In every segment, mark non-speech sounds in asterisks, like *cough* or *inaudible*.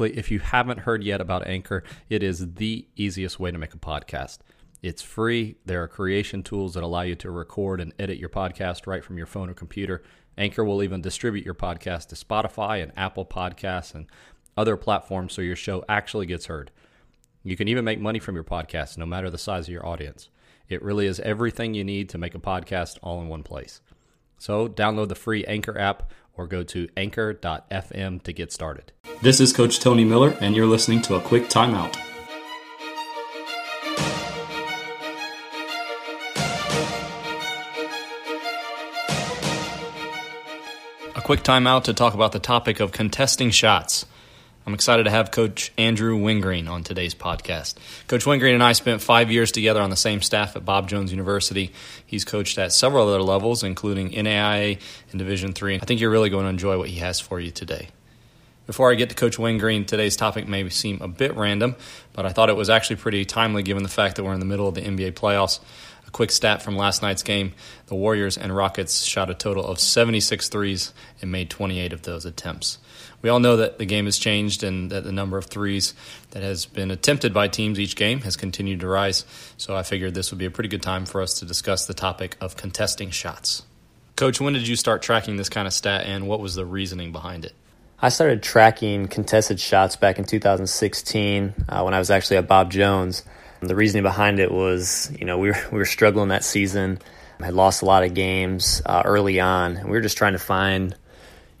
quickly, if you haven't heard yet about Anchor, it is the easiest way to make a podcast. It's free. There are creation tools that allow you to record and edit your podcast right from your phone or computer. Anchor will even distribute your podcast to Spotify and Apple Podcasts and other platforms so your show actually gets heard. You can even make money from your podcast, no matter the size of your audience. It really is everything you need to make a podcast all in one place. So download the free Anchor app or go to anchor.fm to get started. This is Coach Tony Miller, and you're listening to a quick timeout. A quick timeout to talk about the topic of contesting shots. I'm excited to have Coach Andrew Wingreen on today's podcast. Coach Wingreen and I spent five years together on the same staff at Bob Jones University. He's coached at several other levels, including NAIA and Division Three. I think you're really going to enjoy what he has for you today. Before I get to Coach Wingreen, today's topic may seem a bit random, but I thought it was actually pretty timely given the fact that we're in the middle of the NBA playoffs. A quick stat from last night's game the Warriors and Rockets shot a total of 76 threes and made 28 of those attempts we all know that the game has changed and that the number of threes that has been attempted by teams each game has continued to rise. So I figured this would be a pretty good time for us to discuss the topic of contesting shots. Coach, when did you start tracking this kind of stat and what was the reasoning behind it? I started tracking contested shots back in 2016 uh, when I was actually at Bob Jones. The reasoning behind it was, you know, we were, *laughs* we were struggling that season. I had lost a lot of games uh, early on, and we were just trying to find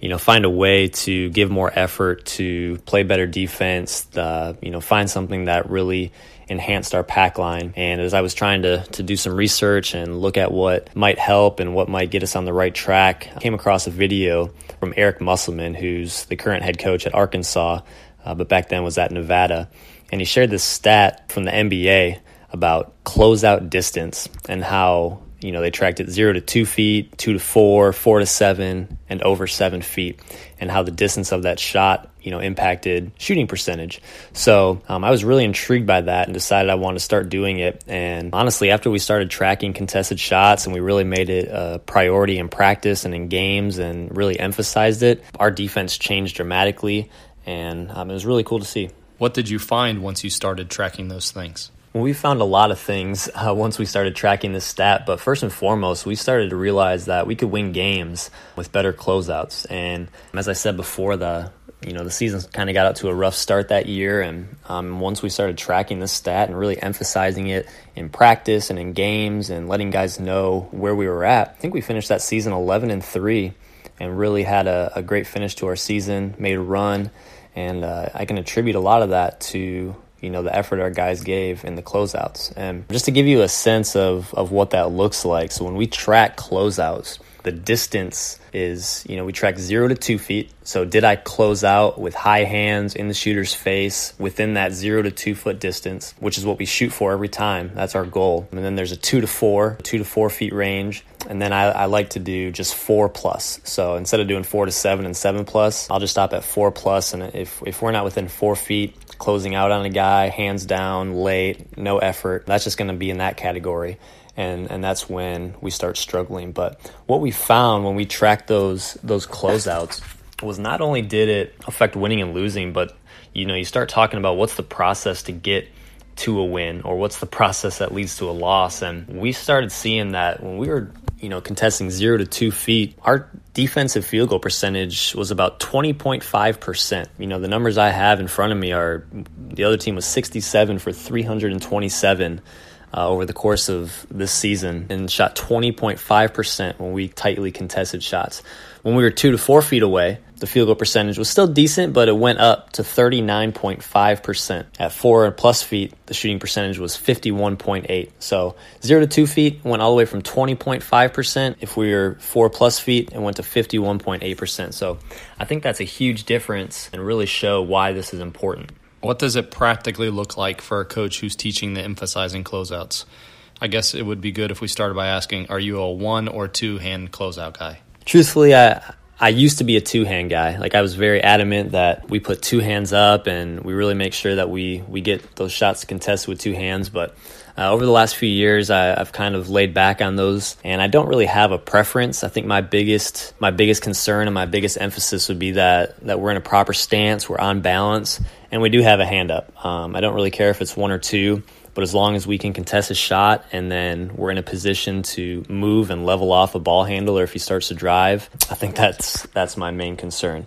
you know, find a way to give more effort to play better defense, uh, you know, find something that really enhanced our pack line. And as I was trying to, to do some research and look at what might help and what might get us on the right track, I came across a video from Eric Musselman, who's the current head coach at Arkansas, uh, but back then was at Nevada. And he shared this stat from the NBA about closeout distance and how you know, they tracked it zero to two feet, two to four, four to seven, and over seven feet, and how the distance of that shot, you know, impacted shooting percentage. So um, I was really intrigued by that and decided I wanted to start doing it. And honestly, after we started tracking contested shots and we really made it a priority in practice and in games and really emphasized it, our defense changed dramatically, and um, it was really cool to see. What did you find once you started tracking those things? Well, we found a lot of things uh, once we started tracking this stat, but first and foremost, we started to realize that we could win games with better closeouts. And as I said before, the you know the season kind of got out to a rough start that year, and um, once we started tracking this stat and really emphasizing it in practice and in games and letting guys know where we were at, I think we finished that season 11 and three, and really had a, a great finish to our season, made a run, and uh, I can attribute a lot of that to you know the effort our guys gave in the closeouts. And just to give you a sense of of what that looks like so when we track closeouts the distance is you know we track zero to two feet. So did i close out with high hands in the shooter's face within that zero to two foot distance which is what we shoot for every time. That's our goal. And then there's a two to four two to four feet range. And then I, I like to do just four plus. So instead of doing four to seven and seven plus i'll just stop at four plus. And if, if we're not within four feet closing out on a guy hands down late no effort that's just going to be in that category and and that's when we start struggling. But what we found when we tracked those those closeouts was not only did it affect winning and losing, but you know you start talking about what's the process to get to a win or what's the process that leads to a loss. And we started seeing that when we were you know contesting zero to two feet our defensive field goal percentage was about 20.5% you know the numbers i have in front of me are the other team was 67 for 327 uh, over the course of this season and shot 20.5% when we tightly contested shots. When we were two to four feet away, the field goal percentage was still decent, but it went up to 39.5%. At four plus feet, the shooting percentage was 51.8. So zero to two feet went all the way from 20.5%. If we were four plus feet, it went to 51.8%. So I think that's a huge difference and really show why this is important. What does it practically look like for a coach who's teaching the emphasizing closeouts? I guess it would be good if we started by asking, are you a one or two hand closeout guy? Truthfully, I I used to be a two hand guy. Like I was very adamant that we put two hands up and we really make sure that we we get those shots contested with two hands. But uh, over the last few years, I, have kind of laid back on those, and I don't really have a preference. I think my biggest my biggest concern and my biggest emphasis would be that that we're in a proper stance, we're on balance, and we do have a hand up. Um, I don't really care if it's one or two. But as long as we can contest a shot and then we're in a position to move and level off a ball handler if he starts to drive, I think that's that's my main concern.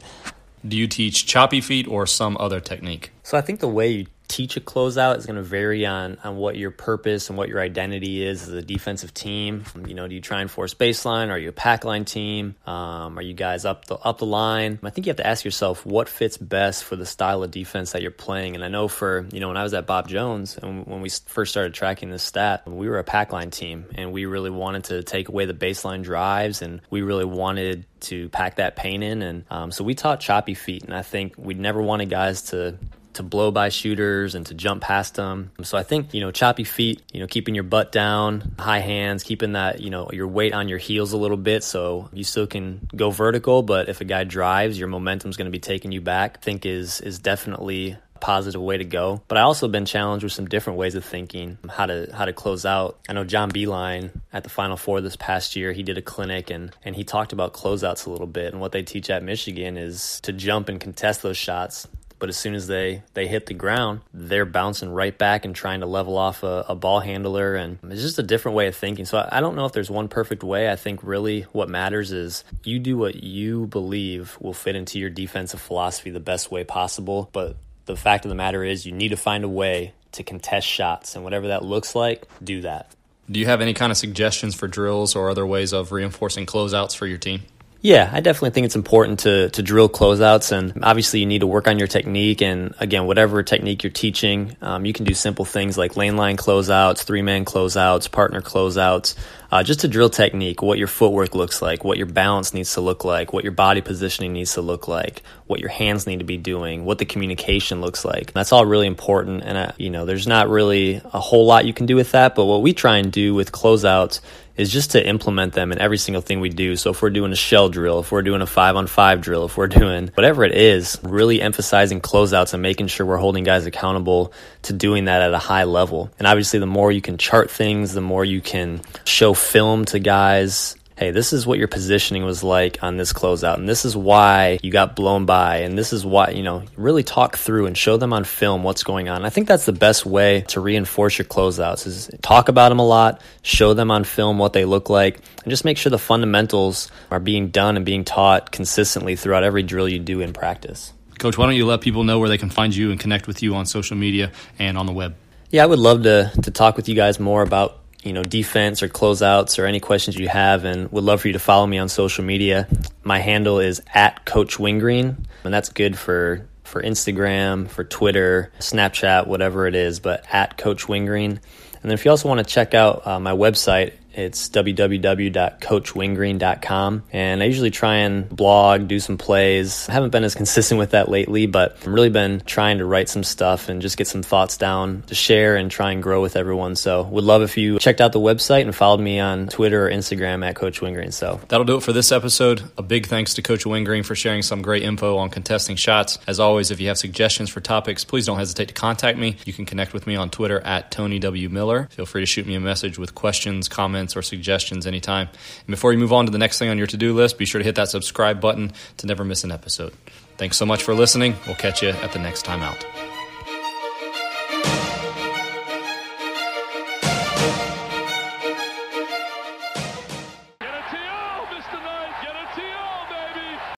Do you teach choppy feet or some other technique? So I think the way you teach a closeout is going to vary on on what your purpose and what your identity is as a defensive team. You know, do you try and force baseline? Are you a pack line team? Um, are you guys up the up the line? I think you have to ask yourself what fits best for the style of defense that you're playing. And I know for you know when I was at Bob Jones and when we first started tracking this stat, we were a pack line team and we really wanted to take away the baseline drives and we really wanted to pack that paint in. And um, so we taught choppy feet, and I think we never wanted guys to to blow by shooters and to jump past them. So I think, you know, choppy feet, you know, keeping your butt down, high hands, keeping that, you know, your weight on your heels a little bit so you still can go vertical, but if a guy drives, your momentum's going to be taking you back. I think is is definitely a positive way to go. But I also been challenged with some different ways of thinking how to how to close out. I know John Beilein at the Final Four this past year, he did a clinic and and he talked about closeouts a little bit. And what they teach at Michigan is to jump and contest those shots but as soon as they they hit the ground, they're bouncing right back and trying to level off a, a ball handler, and it's just a different way of thinking. So I, I don't know if there's one perfect way. I think really what matters is you do what you believe will fit into your defensive philosophy the best way possible. But the fact of the matter is, you need to find a way to contest shots, and whatever that looks like, do that. Do you have any kind of suggestions for drills or other ways of reinforcing closeouts for your team? Yeah, I definitely think it's important to to drill closeouts, and obviously you need to work on your technique. And again, whatever technique you're teaching, um, you can do simple things like lane line closeouts, three man closeouts, partner closeouts, uh, just to drill technique, what your footwork looks like, what your balance needs to look like, what your body positioning needs to look like, what your hands need to be doing, what the communication looks like. That's all really important. And uh, you know, there's not really a whole lot you can do with that, but what we try and do with closeouts is just to implement them in every single thing we do. So if we're doing a shell drill, if we're doing a five on five drill, if we're doing whatever it is, really emphasizing closeouts and making sure we're holding guys accountable to doing that at a high level. And obviously, the more you can chart things, the more you can show film to guys hey, this is what your positioning was like on this closeout, and this is why you got blown by, and this is why, you know, really talk through and show them on film what's going on. I think that's the best way to reinforce your closeouts is talk about them a lot, show them on film what they look like, and just make sure the fundamentals are being done and being taught consistently throughout every drill you do in practice. Coach, why don't you let people know where they can find you and connect with you on social media and on the web? Yeah, I would love to to talk with you guys more about you know, defense or closeouts or any questions you have, and would love for you to follow me on social media. My handle is at Coach Wingreen, and that's good for for Instagram, for Twitter, Snapchat, whatever it is, but at Coach Wingreen. And then if you also want to check out uh, my website, it's www.coachwingreen.com. And I usually try and blog, do some plays. I haven't been as consistent with that lately, but I've really been trying to write some stuff and just get some thoughts down to share and try and grow with everyone. So would love if you checked out the website and followed me on Twitter or Instagram at Coach Wingreen. So that'll do it for this episode. A big thanks to Coach Wingreen for sharing some great info on contesting shots. As always, if you have suggestions for topics, please don't hesitate to contact me. You can connect with me on Twitter at Tony W. Miller. Feel free to shoot me a message with questions, comments, comments or suggestions anytime. And before you move on to the next thing on your to do list, be sure to hit that subscribe button to never miss an episode. Thanks so much for listening. We'll catch you at the next time out.